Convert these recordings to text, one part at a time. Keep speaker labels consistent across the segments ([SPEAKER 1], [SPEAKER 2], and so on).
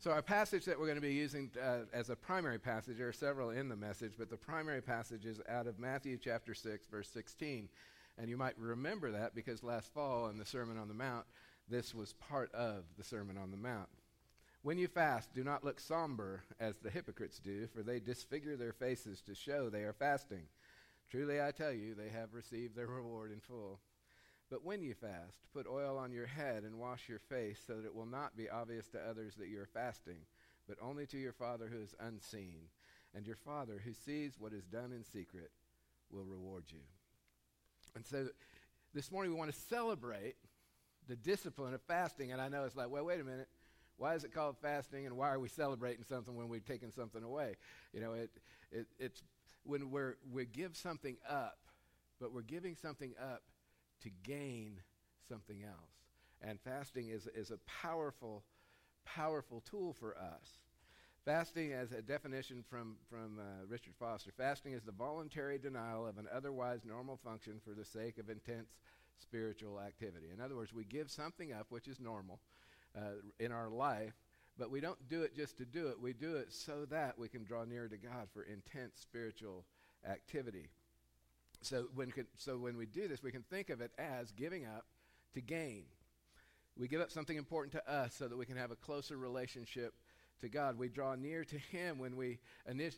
[SPEAKER 1] So, our passage that we're going to be using uh, as a primary passage, there are several in the message, but the primary passage is out of Matthew chapter 6, verse 16. And you might remember that because last fall in the Sermon on the Mount, this was part of the Sermon on the Mount. When you fast, do not look somber as the hypocrites do, for they disfigure their faces to show they are fasting. Truly, I tell you, they have received their reward in full. But when you fast, put oil on your head and wash your face, so that it will not be obvious to others that you are fasting, but only to your Father who is unseen. And your Father who sees what is done in secret will reward you. And so this morning we want to celebrate the discipline of fasting. And I know it's like, well, wait a minute. Why is it called fasting, and why are we celebrating something when we've taken something away? You know, it, it, it's when we're, we give something up, but we're giving something up to gain something else. And fasting is, is a powerful, powerful tool for us. Fasting, as a definition from, from uh, Richard Foster, fasting is the voluntary denial of an otherwise normal function for the sake of intense spiritual activity. In other words, we give something up, which is normal uh, in our life, but we don't do it just to do it. We do it so that we can draw nearer to God for intense spiritual activity. So when, so when we do this, we can think of it as giving up to gain. We give up something important to us so that we can have a closer relationship to God. We draw near to Him when we,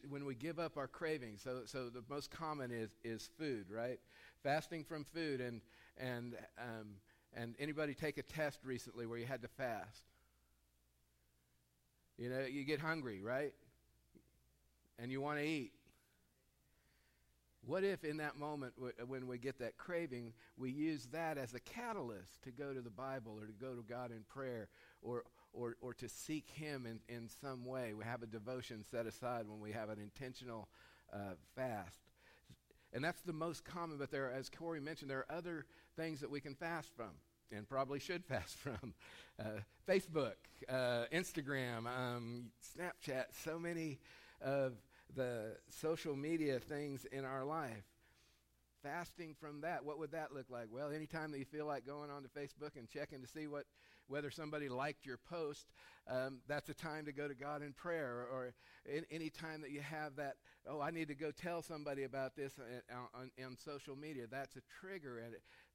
[SPEAKER 1] when we give up our cravings. So, so the most common is, is food, right? Fasting from food. And, and, um, and anybody take a test recently where you had to fast? You know, you get hungry, right? And you want to eat. What if in that moment when we get that craving, we use that as a catalyst to go to the Bible or to go to God in prayer or, or, or to seek Him in, in some way? We have a devotion set aside when we have an intentional uh, fast. And that's the most common, but there, as Corey mentioned, there are other things that we can fast from and probably should fast from. Uh, Facebook, uh, Instagram, um, Snapchat, so many of the social media things in our life. Fasting from that, what would that look like? Well, anytime that you feel like going onto Facebook and checking to see what whether somebody liked your post, um, that's a time to go to God in prayer. Or, in, any time that you have that, oh, I need to go tell somebody about this uh, on, on, on social media, that's a trigger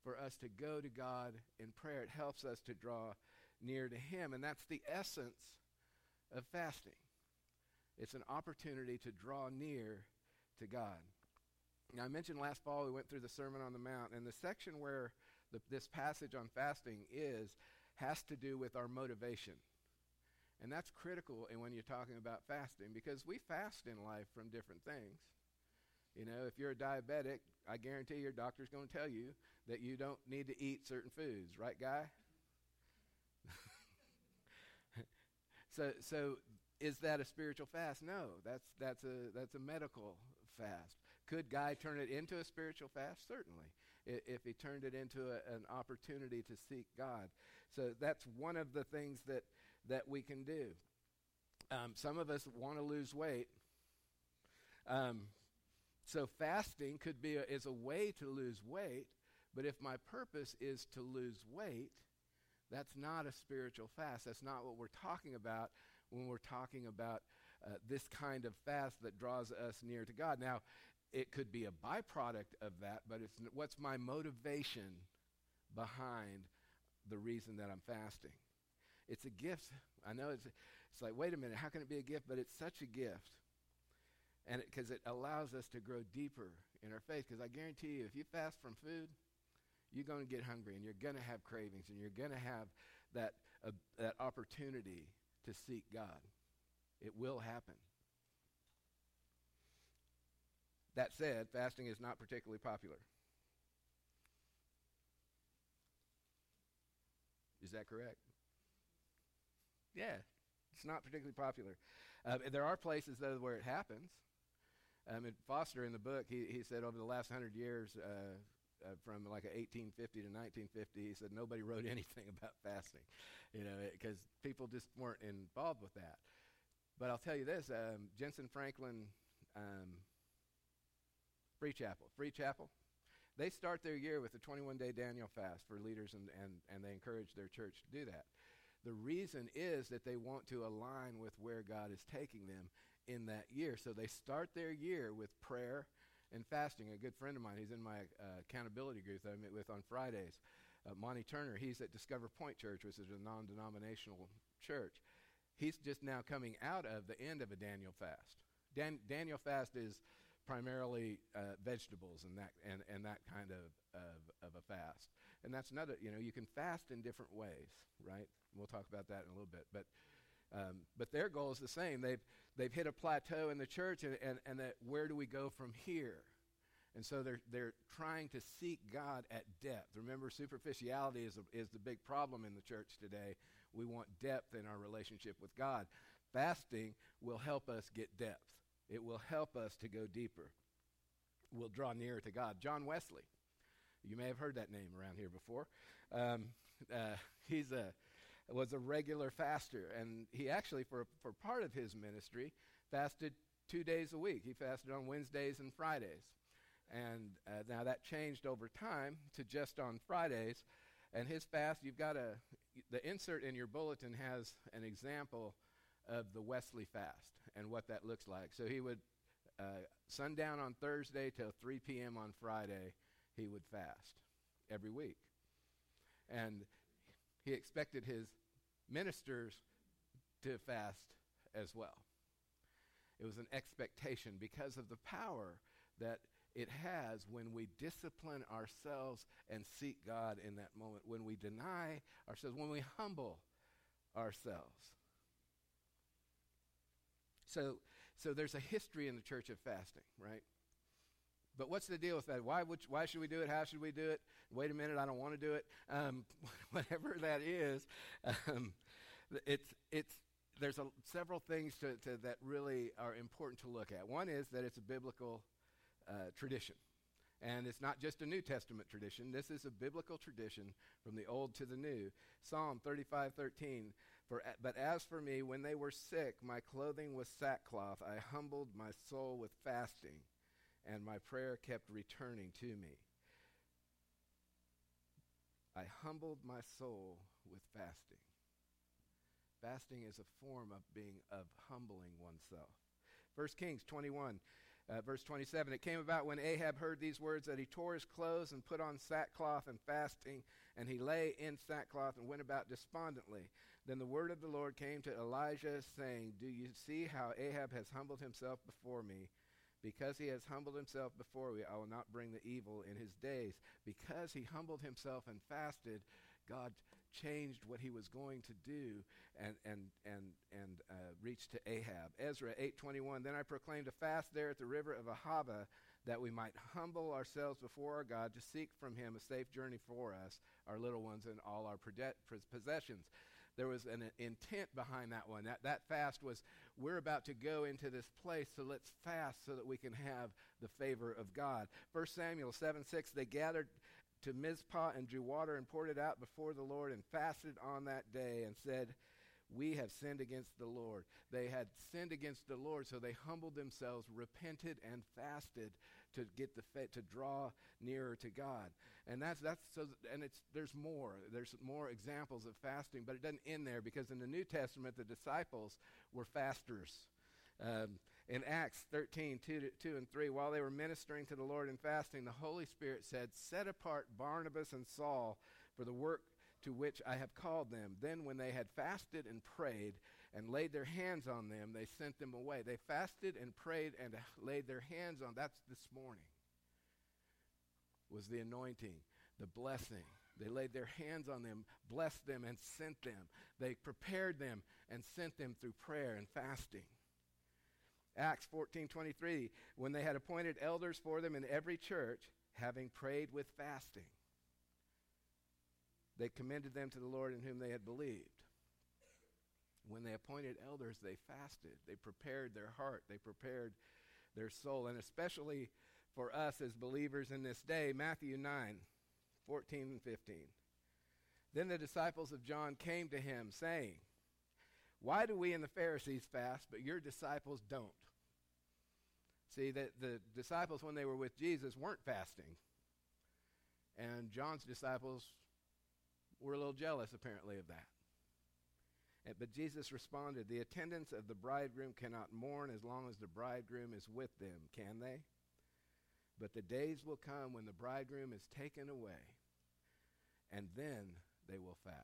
[SPEAKER 1] for us to go to God in prayer. It helps us to draw near to Him. And that's the essence of fasting. It's an opportunity to draw near to God. Now, I mentioned last fall we went through the Sermon on the Mount, and the section where the, this passage on fasting is has to do with our motivation. And that's critical when you're talking about fasting because we fast in life from different things. You know, if you're a diabetic, I guarantee your doctor's going to tell you that you don't need to eat certain foods, right, guy? so, so is that a spiritual fast? No, that's, that's, a, that's a medical fast. Could Guy turn it into a spiritual fast? Certainly, if he turned it into a, an opportunity to seek God. So that's one of the things that, that we can do. Um, some of us want to lose weight. Um, so fasting could be a, is a way to lose weight, but if my purpose is to lose weight, that's not a spiritual fast. That's not what we're talking about when we're talking about uh, this kind of fast that draws us near to God. Now, it could be a byproduct of that, but it's what's my motivation behind the reason that I'm fasting? It's a gift. I know it's, it's like, wait a minute, how can it be a gift? But it's such a gift. And because it, it allows us to grow deeper in our faith. Because I guarantee you, if you fast from food, you're going to get hungry and you're going to have cravings and you're going to have that, uh, that opportunity to seek God. It will happen. That said, fasting is not particularly popular. Is that correct? Yeah, it's not particularly popular. Uh, there are places, though, where it happens. Um, Foster, in the book, he, he said over the last hundred years, uh, uh, from like 1850 to 1950, he said nobody wrote anything about fasting, you know, because people just weren't involved with that. But I'll tell you this: um, Jentezen Franklin, um, Free Chapel, Free Chapel, they start their year with a 21-day Daniel fast for leaders, and, and, and they encourage their church to do that. The reason is that they want to align with where God is taking them in that year. So they start their year with prayer and fasting. A good friend of mine, he's in my uh, accountability group that I meet with on Fridays. Uh, Monty Turner, he's at Discover Point Church, which is a non denominational church. He's just now coming out of the end of a Daniel fast. Dan- Daniel fast is primarily uh, vegetables and that, and, and that kind of, of, of a fast. And that's another, you know, you can fast in different ways, right? We'll talk about that in a little bit. But, um, but their goal is the same. They've, they've hit a plateau in the church, and, and, and that where do we go from here? And so they're, they're trying to seek God at depth. Remember, superficiality is, a, is the big problem in the church today. We want depth in our relationship with God. Fasting will help us get depth, it will help us to go deeper. We'll draw nearer to God. John Wesley, you may have heard that name around here before. Um, uh, he's a was a regular faster, and he actually, for for part of his ministry, fasted two days a week. He fasted on Wednesdays and Fridays. And uh, now that changed over time to just on Fridays. And his fast, you've got a, the insert in your bulletin has an example of the Wesley fast and what that looks like. So he would, uh, sundown on Thursday till 3 p.m. on Friday, he would fast every week. And he expected his ministers to fast as well. It was an expectation because of the power that it has when we discipline ourselves and seek God in that moment, when we deny ourselves, when we humble ourselves. So, so there's a history in the church of fasting, right? But what's the deal with that? Why, would, why should we do it? How should we do it? Wait a minute, I don't want to do it. Um, whatever that is, um, it's, it's, there's a, several things to, to, that really are important to look at. One is that it's a biblical uh, tradition. And it's not just a New Testament tradition. This is a biblical tradition from the Old to the New. Psalm 35:13. For but as for me, when they were sick, my clothing was sackcloth. I humbled my soul with fasting, and my prayer kept returning to me. I humbled my soul with fasting. Fasting is a form of being of humbling oneself. 1 Kings 21 uh, verse 27 It came about when Ahab heard these words that he tore his clothes and put on sackcloth and fasting, and he lay in sackcloth and went about despondently. Then the word of the Lord came to Elijah, saying, Do you see how Ahab has humbled himself before me? Because he has humbled himself before me, I will not bring the evil in his days. Because he humbled himself and fasted, God changed what he was going to do and, and, and, and uh, reached to Ahab. Ezra 8.21, Then I proclaimed a fast there at the river of Ahava that we might humble ourselves before our God to seek from him a safe journey for us, our little ones, and all our possessions. There was an intent behind that one. That, that fast was, we're about to go into this place, so let's fast so that we can have the favor of God. 1 Samuel 7 6, they gathered to Mizpah and drew water and poured it out before the Lord and fasted on that day and said, We have sinned against the Lord. They had sinned against the Lord, so they humbled themselves, repented, and fasted to get the fa- to draw nearer to God. And that's that's so and it's there's more. There's more examples of fasting, but it doesn't end there because in the New Testament the disciples were fasters. Um, in Acts 13, 2, 2 and 3, while they were ministering to the Lord and fasting, the Holy Spirit said, Set apart Barnabas and Saul for the work to which I have called them. Then, when they had fasted and prayed and laid their hands on them, they sent them away. They fasted and prayed and laid their hands on. That's this morning. Was the anointing, the blessing. They laid their hands on them, blessed them, and sent them. They prepared them and sent them through prayer and fasting. Acts 14:23 when they had appointed elders for them in every church having prayed with fasting they commended them to the Lord in whom they had believed. When they appointed elders they fasted. They prepared their heart. They prepared their soul. And especially for us as believers in this day Matthew 9 14 and 15 then the disciples of John came to him saying why do we and the Pharisees fast but your disciples don't? See, that the disciples, when they were with Jesus, weren't fasting. And John's disciples were a little jealous, apparently, of that. Eh, but Jesus responded, The attendants of the bridegroom cannot mourn as long as the bridegroom is with them, can they? But the days will come when the bridegroom is taken away, and then they will fast.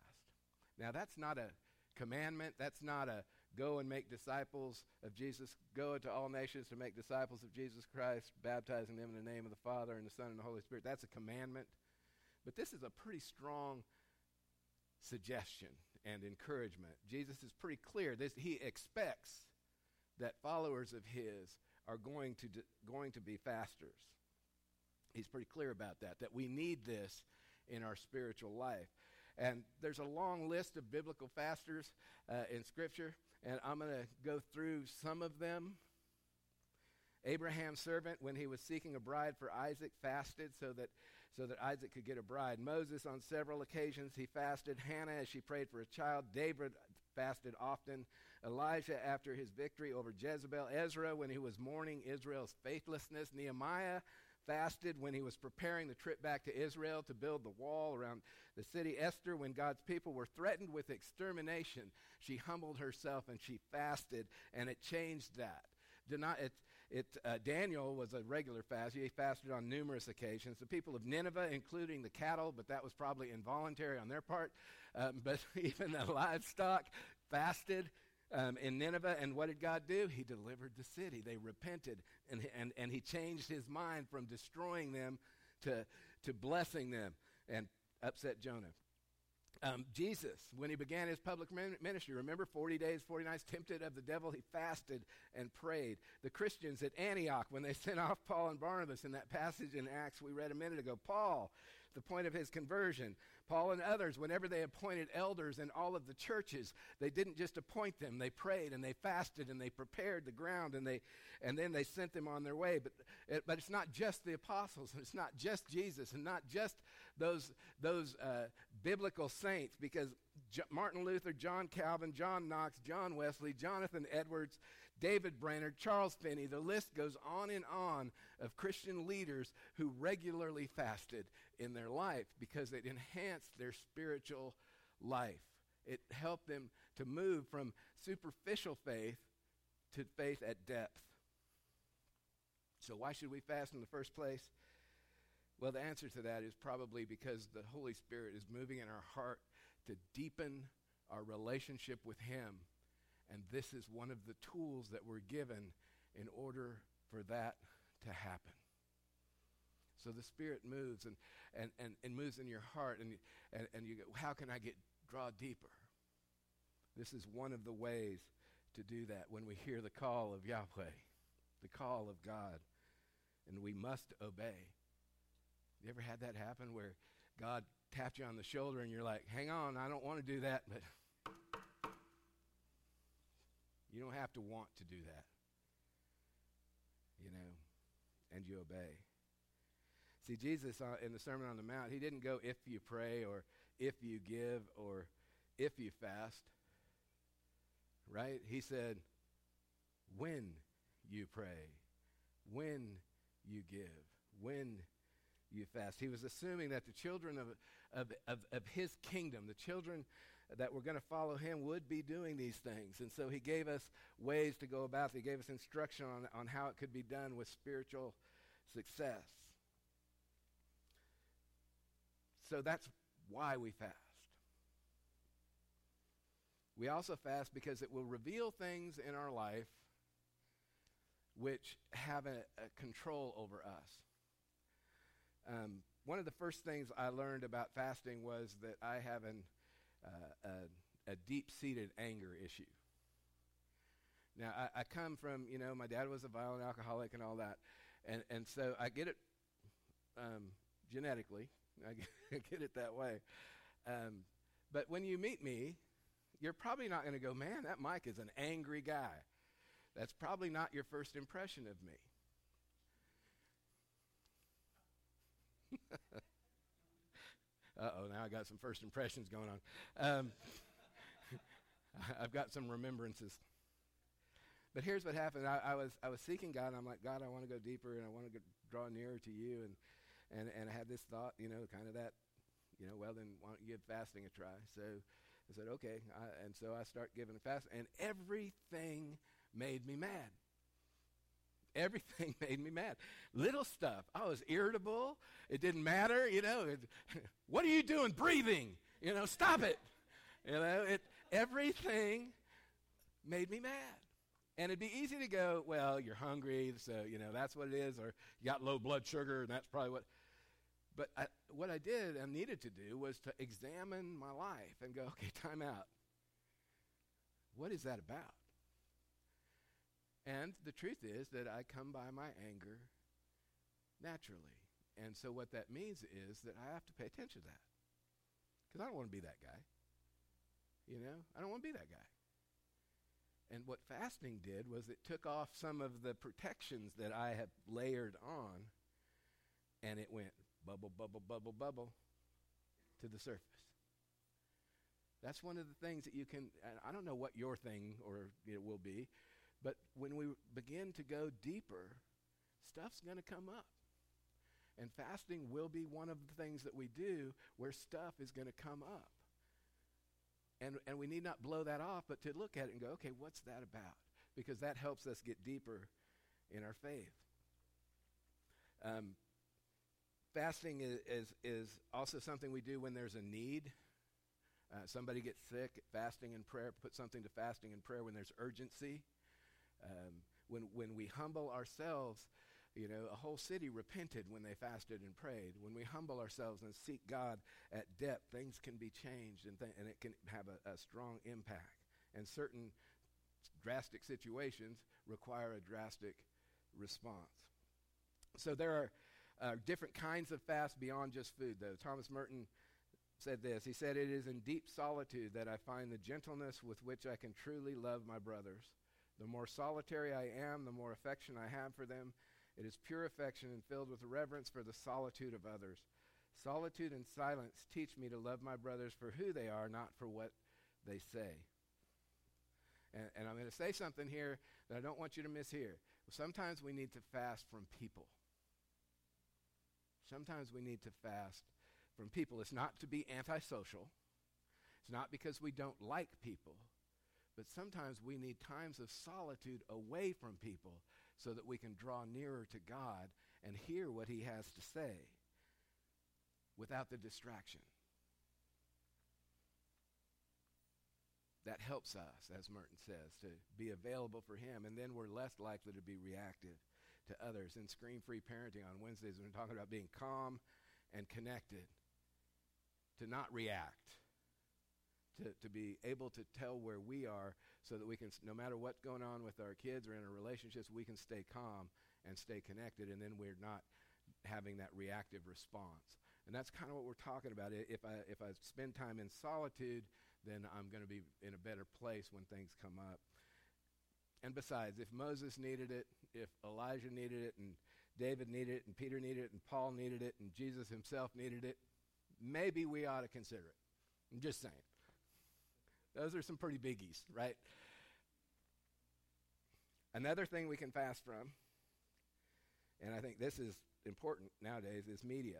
[SPEAKER 1] Now, that's not a commandment. That's not a go and make disciples of Jesus, go into all nations to make disciples of Jesus Christ, baptizing them in the name of the Father and the Son and the Holy Spirit. That's a commandment. But this is a pretty strong suggestion and encouragement. Jesus is pretty clear. This, he expects that followers of his are going to, going to be fasters. He's pretty clear about that, that we need this in our spiritual life. And there's a long list of biblical fasters uh, in Scripture, and I'm going to go through some of them. Abraham's servant, when he was seeking a bride for Isaac, fasted so that, so that Isaac could get a bride. Moses, on several occasions, he fasted. Hannah, as she prayed for a child. David fasted often. Elijah, after his victory over Jezebel. Ezra, when he was mourning Israel's faithlessness. Nehemiah, fasted when he was preparing the trip back to Israel to build the wall around the city. Esther, when God's people were threatened with extermination, she humbled herself and she fasted, and it changed that. It, it, uh, Daniel was a regular fast. He fasted on numerous occasions. The people of Nineveh, including the cattle, but that was probably involuntary on their part, um, but even the livestock fasted um, in Nineveh. And what did God do? He delivered the city. They repented, and, and, and He changed His mind from destroying them to, to blessing them and upset Jonah. Um, Jesus, when he began his public ministry, remember 40 days, 40 nights, tempted of the devil, he fasted and prayed. The Christians at Antioch, when they sent off Paul and Barnabas in that passage in Acts we read a minute ago, Paul, the point of his conversion. Paul and others, whenever they appointed elders in all of the churches, they didn't just appoint them. They prayed and they fasted and they prepared the ground and, they, and then they sent them on their way. But, it, but it's not just the apostles and it's not just Jesus and not just those, those uh, biblical saints because J- Martin Luther, John Calvin, John Knox, John Wesley, Jonathan Edwards, David Brainerd, Charles Finney, the list goes on and on of Christian leaders who regularly fasted in their life because it enhanced their spiritual life. It helped them to move from superficial faith to faith at depth. So, why should we fast in the first place? Well, the answer to that is probably because the Holy Spirit is moving in our heart to deepen our relationship with Him and this is one of the tools that we're given in order for that to happen. So the Spirit moves and, and, and, and moves in your heart, and, and, and you go, how can I get draw deeper? This is one of the ways to do that when we hear the call of Yahweh, the call of God, and we must obey. You ever had that happen where God tapped you on the shoulder and you're like, hang on, I don't want to do that, but you don't have to want to do that. You know, and you obey. See, Jesus uh, in the Sermon on the Mount, he didn't go if you pray or if you give or if you fast. Right? He said, when you pray, when you give, when you fast. He was assuming that the children of, of, of, of his kingdom, the children that were going to follow him would be doing these things. And so he gave us ways to go about it. He gave us instruction on, on how it could be done with spiritual success. So that's why we fast. We also fast because it will reveal things in our life which have a, a control over us. Um, one of the first things I learned about fasting was that I have an uh, a, a deep seated anger issue. Now, I, I, come from, you know, my dad was a violent alcoholic and all that. And, and so I get it um, genetically, I get, it that way. Um, but when you meet me, you're probably not going to go, man, that Mike is an angry guy. That's probably not your first impression of me. Uh oh, now I got some first impressions going on. Um, I've got some remembrances. But here's what happened. I, I, was, I was seeking God, and I'm like, God, I want to go deeper, and I want to draw nearer to you. And, and, and I had this thought, you know, kind of that, you know, well, then why don't you give fasting a try? So I said, okay. I, and so I start giving a fast, and everything made me mad. Everything made me mad. Little stuff. I was irritable. It didn't matter, you know. It, what are you doing breathing? You know, stop it. You know, it everything made me mad. And it'd be easy to go, well, you're hungry, so you know that's what it is, or you got low blood sugar, and that's probably what. But I, what I did and needed to do was to examine my life and go, okay, time out. What is that about? And the truth is that I come by my anger naturally. And so what that means is that I have to pay attention to that. Because I don't want to be that guy. You know, I don't want to be that guy. And what fasting did was it took off some of the protections that I have layered on, and it went bubble, bubble, bubble, bubble to the surface. That's one of the things that you can, I don't know what your thing or it will be, but when we begin to go deeper, stuff's going to come up. And fasting will be one of the things that we do where stuff is going to come up. And, and we need not blow that off, but to look at it and go, okay, what's that about? Because that helps us get deeper in our faith. Um, fasting is, is, is, also something we do when there's a need. Uh, somebody gets sick, fasting and prayer, put something to fasting and prayer when there's urgency. Um, when, when we humble ourselves, you know, a whole city repented when they fasted and prayed. When we humble ourselves and seek God at depth, things can be changed and, th- and it can have a, a strong impact. And certain drastic situations require a drastic response. So there are uh, different kinds of fast beyond just food, though. Thomas Merton said this. He said, It is in deep solitude that I find the gentleness with which I can truly love my brothers. The more solitary I am, the more affection I have for them. It is pure affection and filled with reverence for the solitude of others. Solitude and silence teach me to love my brothers for who they are, not for what they say. And, and I'm going to say something here that I don't want you to mishear. Sometimes we need to fast from people. Sometimes we need to fast from people. It's not to be antisocial. It's not because we don't like people. But sometimes we need times of solitude away from people so that we can draw nearer to God and hear what he has to say without the distraction. That helps us, as Merton says, to be available for him, and then we're less likely to be reactive to others. In Screen Free Parenting on Wednesdays, we're talking about being calm and connected, to not react to, to be able to tell where we are so that we can, no matter what's going on with our kids or in our relationships, we can stay calm and stay connected, and then we're not having that reactive response. And that's kind of what we're talking about. If I, if I spend time in solitude, then I'm going to be in a better place when things come up. And besides, if Moses needed it, if Elijah needed it, and David needed it, and Peter needed it, and Paul needed it, and Jesus himself needed it, maybe we ought to consider it. I'm just saying. Those are some pretty biggies, right? Another thing we can fast from, and I think this is important nowadays, is media.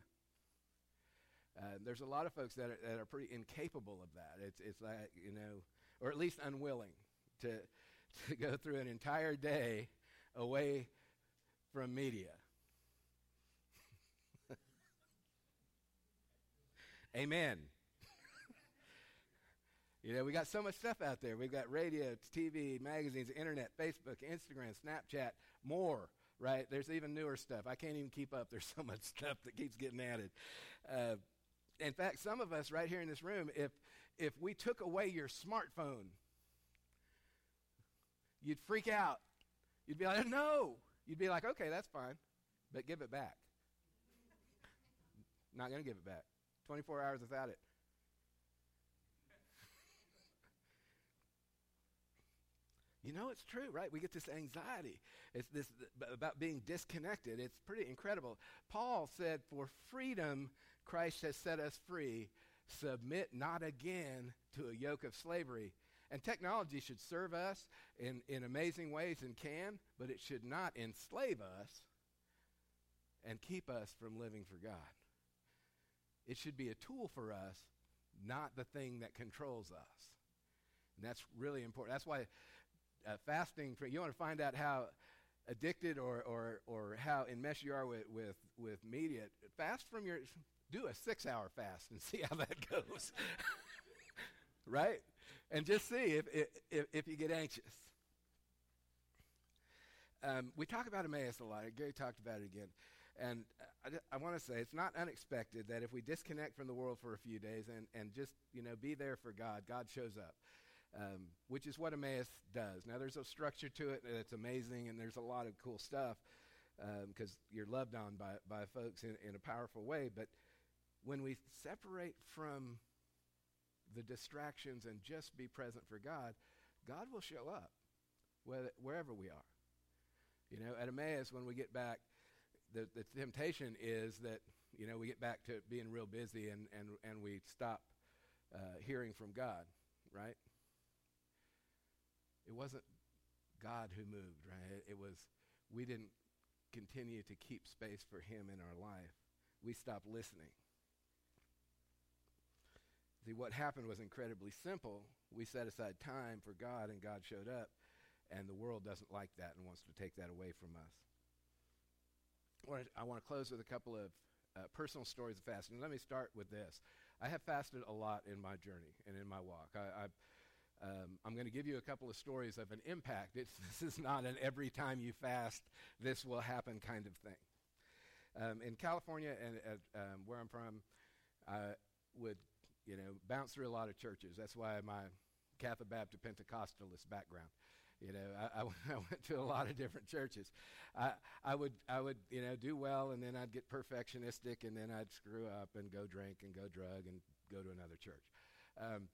[SPEAKER 1] Uh, there's a lot of folks that are, that are pretty incapable of that. It's, it's like, you know, or at least unwilling to, to go through an entire day away from media. Amen. You know, we got so much stuff out there. We've got radio, TV, magazines, internet, Facebook, Instagram, Snapchat, more, right? There's even newer stuff. I can't even keep up. There's so much stuff that keeps getting added. Uh, in fact, some of us right here in this room, if, if we took away your smartphone, you'd freak out. You'd be like, no. You'd be like, okay, that's fine, but give it back. Not going to give it back. 24 hours without it. You know it's true, right? We get this anxiety. It's this about being disconnected. It's pretty incredible. Paul said, "For freedom Christ has set us free. Submit not again to a yoke of slavery." And technology should serve us in, in amazing ways and can, but it should not enslave us and keep us from living for God. It should be a tool for us, not the thing that controls us. And that's really important. That's why uh, fasting, you want to find out how addicted or, or, or how enmeshed you are with, with, with media, fast from your, do a six hour fast and see how that goes. right? And just see if, if, if you get anxious. Um, we talk about Emmaus a lot. Gary talked about it again. And I, I want to say it's not unexpected that if we disconnect from the world for a few days and, and just, you know, be there for God, God shows up, um, which is what Emmaus does. Now, there's a structure to it that's amazing, and there's a lot of cool stuff because um, you're loved on by, by folks in, in a powerful way. But when we separate from the distractions and just be present for God, God will show up wherever we are. You know, at Emmaus, when we get back, the, the temptation is that, you know, we get back to being real busy and, and, and we stop uh, hearing from God, right? It wasn't God who moved, right? It was, we didn't continue to keep space for Him in our life. We stopped listening. See, what happened was incredibly simple. We set aside time for God, and God showed up, and the world doesn't like that and wants to take that away from us. I want to close with a couple of uh, personal stories of fasting. Let me start with this. I have fasted a lot in my journey and in my walk. I, I um, I'm going to give you a couple of stories of an impact. It's, this is not an every time you fast, this will happen kind of thing. Um, in California and um, where I'm from, I would, you know, bounce through a lot of churches. That's why my Catholic Baptist Pentecostalist background. You know, I, I, I, went to a lot of different churches. I, I would, I would, you know, do well, and then I'd get perfectionistic, and then I'd screw up and go drink and go drug and go to another church. Um,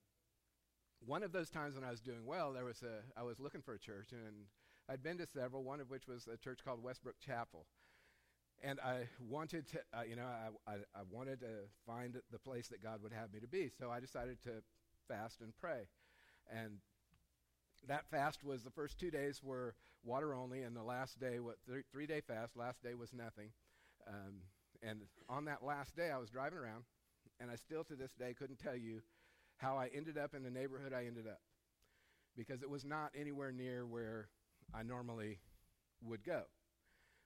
[SPEAKER 1] one of those times when I was doing well, there was a, I was looking for a church, and I'd been to several. One of which was a church called Westbrook Chapel, and I wanted to, uh, you know, I, I, I wanted to find the place that God would have me to be. So I decided to fast and pray, and that fast was the first two days were water only, and the last day, what th- three day fast, last day was nothing. Um, and on that last day, I was driving around, and I still to this day couldn't tell you how I ended up in the neighborhood I ended up because it was not anywhere near where I normally would go.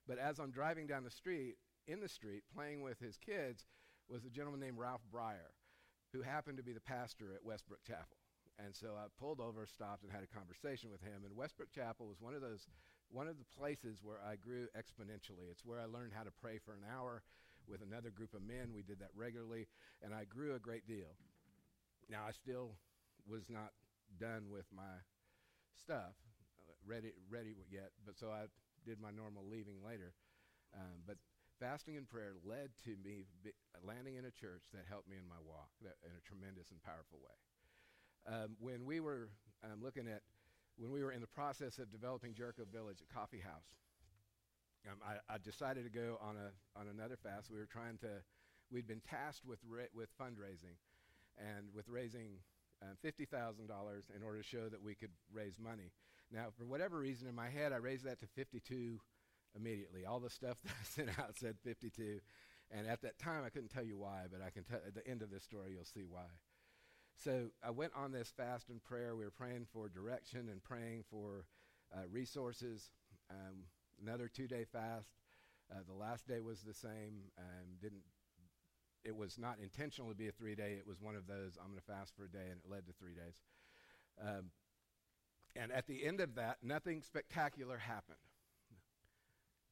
[SPEAKER 1] But as I'm driving down the street, in the street, playing with his kids, was a gentleman named Ralph Breyer, who happened to be the pastor at Westbrook Chapel. And so I pulled over, stopped, and had a conversation with him. And Westbrook Chapel was one of those, one of the places where I grew exponentially. It's where I learned how to pray for an hour with another group of men. We did that regularly, and I grew a great deal. Now I still was not done with my stuff, uh, ready ready yet. But so I did my normal leaving later. Um, but fasting and prayer led to me landing in a church that helped me in my walk that, in a tremendous and powerful way. Um, when we were um, looking at, when we were in the process of developing Jericho Village, a coffee house, um, I, I, decided to go on a on another fast. We were trying to, we'd been tasked with with fundraising, and with raising uh, fifty thousand dollars in order to show that we could raise money. Now, for whatever reason, in my head, I raised that to fifty-two immediately. All the stuff that I sent out said fifty-two, and at that time, I couldn't tell you why, but I can tell at the end of this story, you'll see why. So I went on this fast and prayer. We were praying for direction and praying for uh, resources. Um, another two-day fast. Uh, the last day was the same. Um, didn't. It was not intentional to be a three-day. It was one of those. I'm going to fast for a day, and it led to three days. Um, and at the end of that, nothing spectacular happened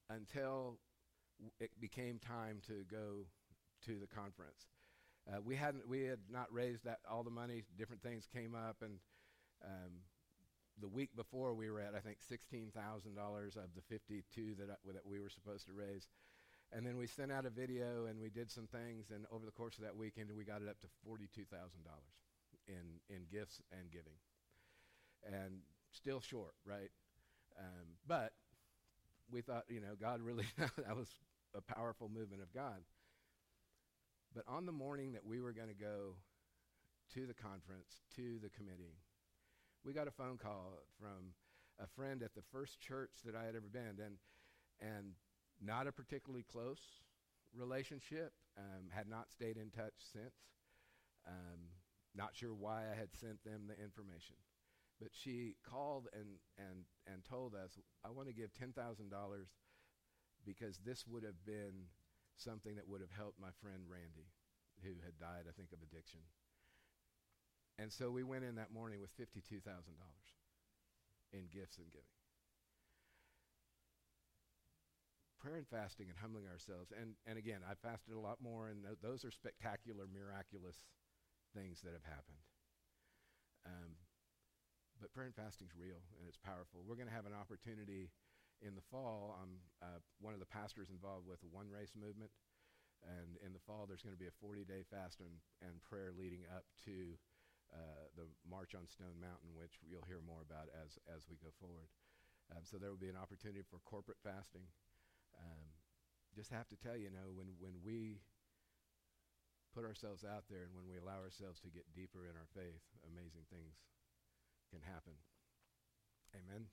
[SPEAKER 1] until it became time to go to the conference. Uh, we hadn't we had not raised that all the money. Different things came up, and um, the week before we were at I think sixteen thousand dollars of the fifty-two that that we were supposed to raise. And then we sent out a video and we did some things, and over the course of that weekend, we got it up to forty-two thousand dollars in in gifts and giving, and still short, right? Um, but we thought, you know, God really that was a powerful movement of God. But on the morning that we were going to go to the conference, to the committee, we got a phone call from a friend at the first church that I had ever been, and and not a particularly close relationship. Um, had not stayed in touch since. Um, not sure why I had sent them the information. But she called and, and, and told us, I want to give $10,000 because this would have been something that would have helped my friend Randy, who had died, I think, of addiction. And so we went in that morning with $52,000 in gifts and giving. Prayer and fasting and humbling ourselves. And, and again, I fasted a lot more, and th- those are spectacular, miraculous things that have happened. Um, but prayer and fasting is real and it's powerful. We're going to have an opportunity in the fall. I'm uh, one of the pastors involved with the One Race movement. And in the fall, there's going to be a 40 day fast and, and prayer leading up to uh, the March on Stone Mountain, which you'll hear more about as, as we go forward. Um, so there will be an opportunity for corporate fasting. Just have to tell you, you know, when, when we put ourselves out there and when we allow ourselves to get deeper in our faith, amazing things can happen. Amen.